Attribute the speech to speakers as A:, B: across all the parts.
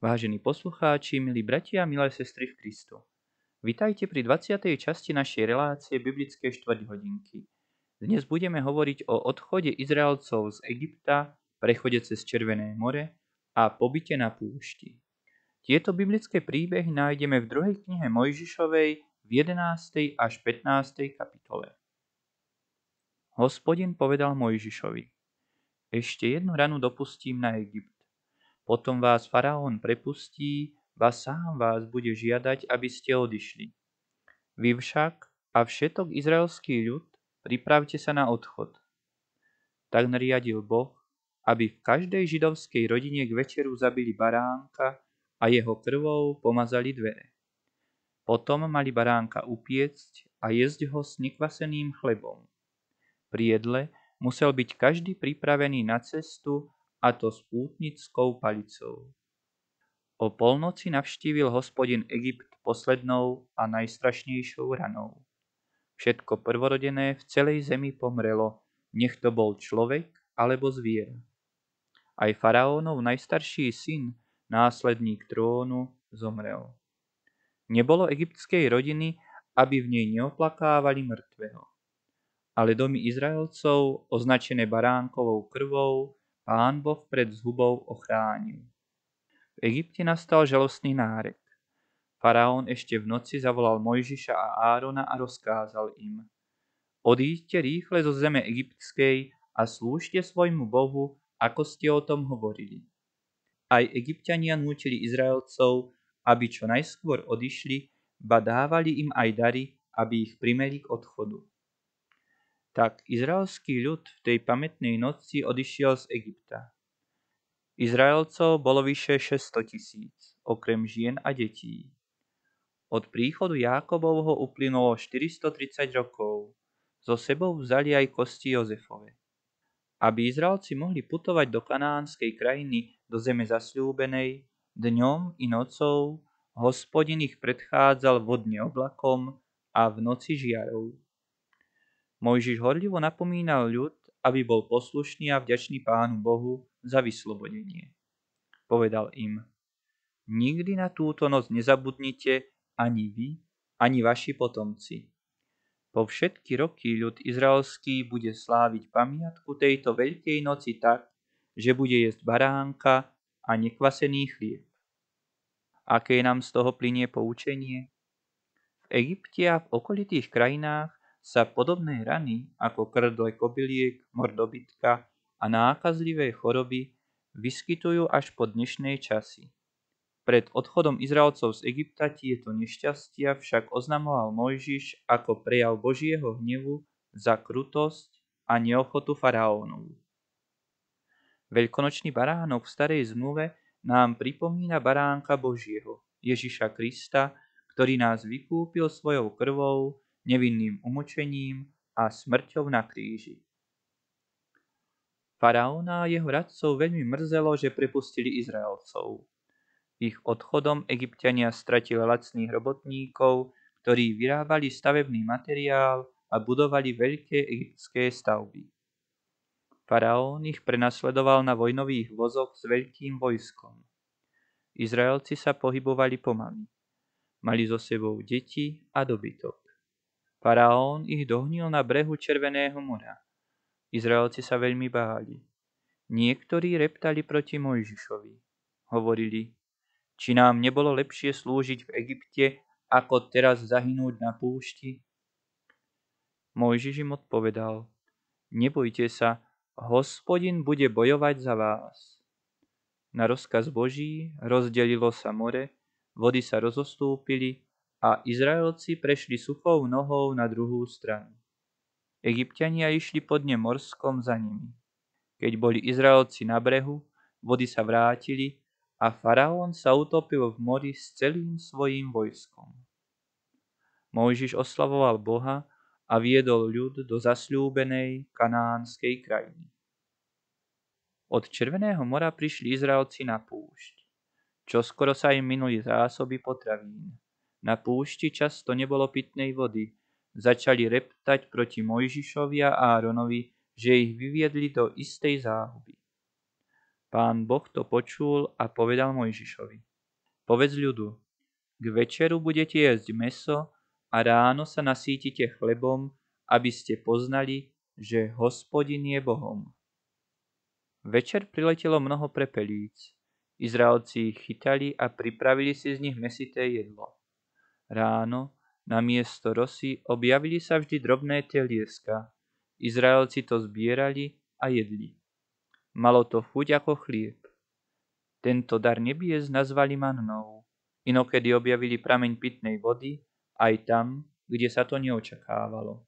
A: Vážení poslucháči, milí bratia milé sestry v Kristu. Vitajte pri 20. časti našej relácie Biblické štvrťhodinky. Dnes budeme hovoriť o odchode Izraelcov z Egypta, prechode cez Červené more a pobyte na púšti. Tieto biblické príbehy nájdeme v druhej knihe Mojžišovej v 11. až 15. kapitole. Hospodin povedal Mojžišovi, ešte jednu ranu dopustím na Egypt potom vás faraón prepustí, vás sám vás bude žiadať, aby ste odišli. Vy však a všetok izraelský ľud pripravte sa na odchod. Tak nariadil Boh, aby v každej židovskej rodine k večeru zabili baránka a jeho krvou pomazali dvere. Potom mali baránka upiecť a jesť ho s nekvaseným chlebom. Pri jedle musel byť každý pripravený na cestu a to s pútnickou palicou. O polnoci navštívil hospodin Egypt poslednou a najstrašnejšou ranou. Všetko prvorodené v celej zemi pomrelo, nech to bol človek alebo zviera. Aj faraónov najstarší syn, následník trónu, zomrel. Nebolo egyptskej rodiny, aby v nej neoplakávali mŕtvého. Ale domy Izraelcov, označené baránkovou krvou, Pán Boh pred zhubou ochránil. V Egypte nastal žalostný nárek. Faraón ešte v noci zavolal Mojžiša a Árona a rozkázal im. Odíďte rýchle zo zeme egyptskej a slúžte svojmu Bohu, ako ste o tom hovorili. Aj egyptiania nútili Izraelcov, aby čo najskôr odišli, ba dávali im aj dary, aby ich primeli k odchodu. Tak izraelský ľud v tej pamätnej noci odišiel z Egypta. Izraelcov bolo vyše 600 tisíc, okrem žien a detí. Od príchodu Jákobovho uplynulo 430 rokov. So sebou vzali aj kosti Jozefove. Aby Izraelci mohli putovať do kanánskej krajiny, do zeme zasľúbenej, dňom i nocou, hospodin ich predchádzal vodne oblakom a v noci žiarou. Mojžiš horlivo napomínal ľud, aby bol poslušný a vďačný Pánu Bohu za vyslobodenie. Povedal im, nikdy na túto noc nezabudnite ani vy, ani vaši potomci. Po všetky roky ľud izraelský bude sláviť pamiatku tejto veľkej noci tak, že bude jesť baránka a nekvasený chlieb. Aké nám z toho plinie poučenie? V Egypte a v okolitých krajinách sa podobné rany ako krdle kobyliek, mordobytka a nákazlivé choroby vyskytujú až po dnešnej časy. Pred odchodom Izraelcov z Egypta tieto nešťastia však oznamoval Mojžiš ako prejav Božieho hnevu za krutosť a neochotu faraónov. Veľkonočný baránok v starej zmluve nám pripomína baránka Božieho, Ježiša Krista, ktorý nás vykúpil svojou krvou nevinným umočením a smrťou na kríži. Faraóna a jeho radcov veľmi mrzelo, že prepustili Izraelcov. Ich odchodom egyptiania stratili lacných robotníkov, ktorí vyrábali stavebný materiál a budovali veľké egyptské stavby. Faraón ich prenasledoval na vojnových vozoch s veľkým vojskom. Izraelci sa pohybovali pomaly. Mali so sebou deti a dobytok. Faraón ich dohnil na brehu Červeného mora. Izraelci sa veľmi báli. Niektorí reptali proti Mojžišovi. Hovorili, či nám nebolo lepšie slúžiť v Egypte, ako teraz zahynúť na púšti? Mojžiš im odpovedal, nebojte sa, hospodin bude bojovať za vás. Na rozkaz Boží rozdelilo sa more, vody sa rozostúpili a Izraelci prešli suchou nohou na druhú stranu. Egyptiania išli pod ne morskom za nimi. Keď boli Izraelci na brehu, vody sa vrátili a faraón sa utopil v mori s celým svojím vojskom. Mojžiš oslavoval Boha a viedol ľud do zasľúbenej kanánskej krajiny. Od Červeného mora prišli Izraelci na púšť. Čoskoro sa im minuli zásoby potravín. Na púšti často nebolo pitnej vody. Začali reptať proti Mojžišovi a Áronovi, že ich vyviedli do istej záhuby. Pán Boh to počul a povedal Mojžišovi. povedz ľudu, k večeru budete jesť meso a ráno sa nasítite chlebom, aby ste poznali, že hospodin je Bohom. Večer priletelo mnoho prepelíc. Izraelci ich chytali a pripravili si z nich mesité jedlo. Ráno, na miesto rosy, objavili sa vždy drobné telieska. Izraelci to zbierali a jedli. Malo to chuť ako chlieb. Tento dar nebies nazvali mannou. Inokedy objavili prameň pitnej vody, aj tam, kde sa to neočakávalo.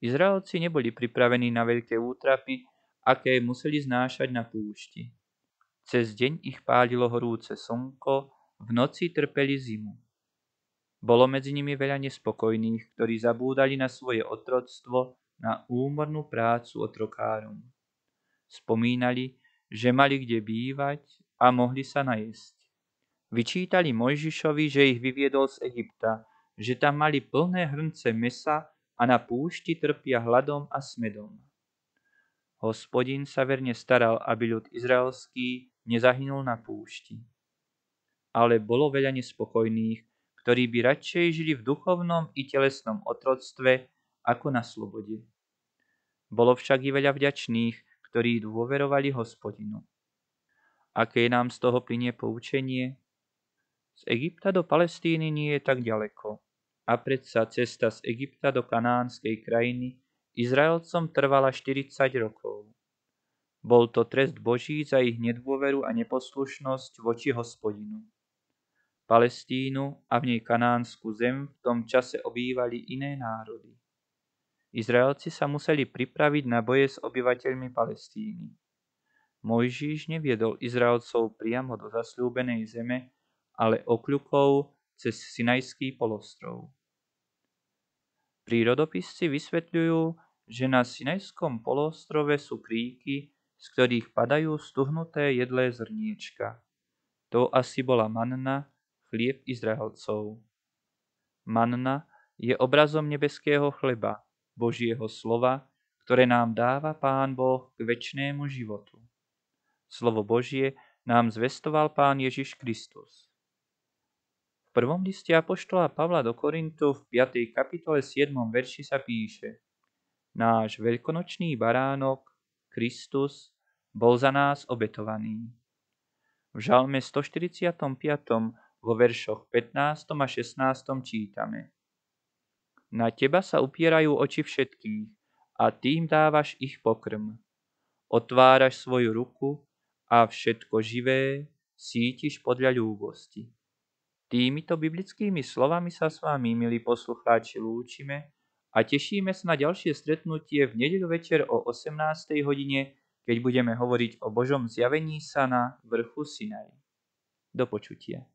A: Izraelci neboli pripravení na veľké útrapy, aké museli znášať na púšti. Cez deň ich pálilo horúce slnko, v noci trpeli zimu. Bolo medzi nimi veľa nespokojných, ktorí zabúdali na svoje otroctvo, na úmornú prácu otrokárom. Spomínali, že mali kde bývať a mohli sa najesť. Vyčítali Mojžišovi, že ich vyviedol z Egypta, že tam mali plné hrnce mesa a na púšti trpia hladom a smedom. Hospodin sa verne staral, aby ľud izraelský nezahynul na púšti. Ale bolo veľa nespokojných, ktorí by radšej žili v duchovnom i telesnom otroctve ako na slobode. Bolo však i veľa vďačných, ktorí dôverovali hospodinu. Aké nám z toho plinie poučenie? Z Egypta do Palestíny nie je tak ďaleko. A predsa cesta z Egypta do kanánskej krajiny Izraelcom trvala 40 rokov. Bol to trest Boží za ich nedôveru a neposlušnosť voči hospodinu. Palestínu a v nej kanánsku zem v tom čase obývali iné národy. Izraelci sa museli pripraviť na boje s obyvateľmi Palestíny. Mojžíš neviedol Izraelcov priamo do zasľúbenej zeme, ale okľukov cez Sinajský polostrov. Prírodopisci vysvetľujú, že na Sinajskom poloostrove sú kríky, z ktorých padajú stuhnuté jedlé zrniečka. To asi bola manna, chlieb Izraelcov. Manna je obrazom nebeského chleba, Božieho slova, ktoré nám dáva Pán Boh k väčšnému životu. Slovo Božie nám zvestoval Pán Ježiš Kristus. V prvom liste Apoštola Pavla do Korintu v 5. kapitole 7. verši sa píše náš veľkonočný baránok, Kristus, bol za nás obetovaný. V žalme 145. vo veršoch 15. a 16. čítame Na teba sa upierajú oči všetkých a tým dávaš ich pokrm. Otváraš svoju ruku a všetko živé sítiš podľa ľúbosti. Týmito biblickými slovami sa s vami, milí poslucháči, lúčime a tešíme sa na ďalšie stretnutie v nedeľu večer o 18. hodine, keď budeme hovoriť o Božom zjavení sa na vrchu Sinaj. Do počutia.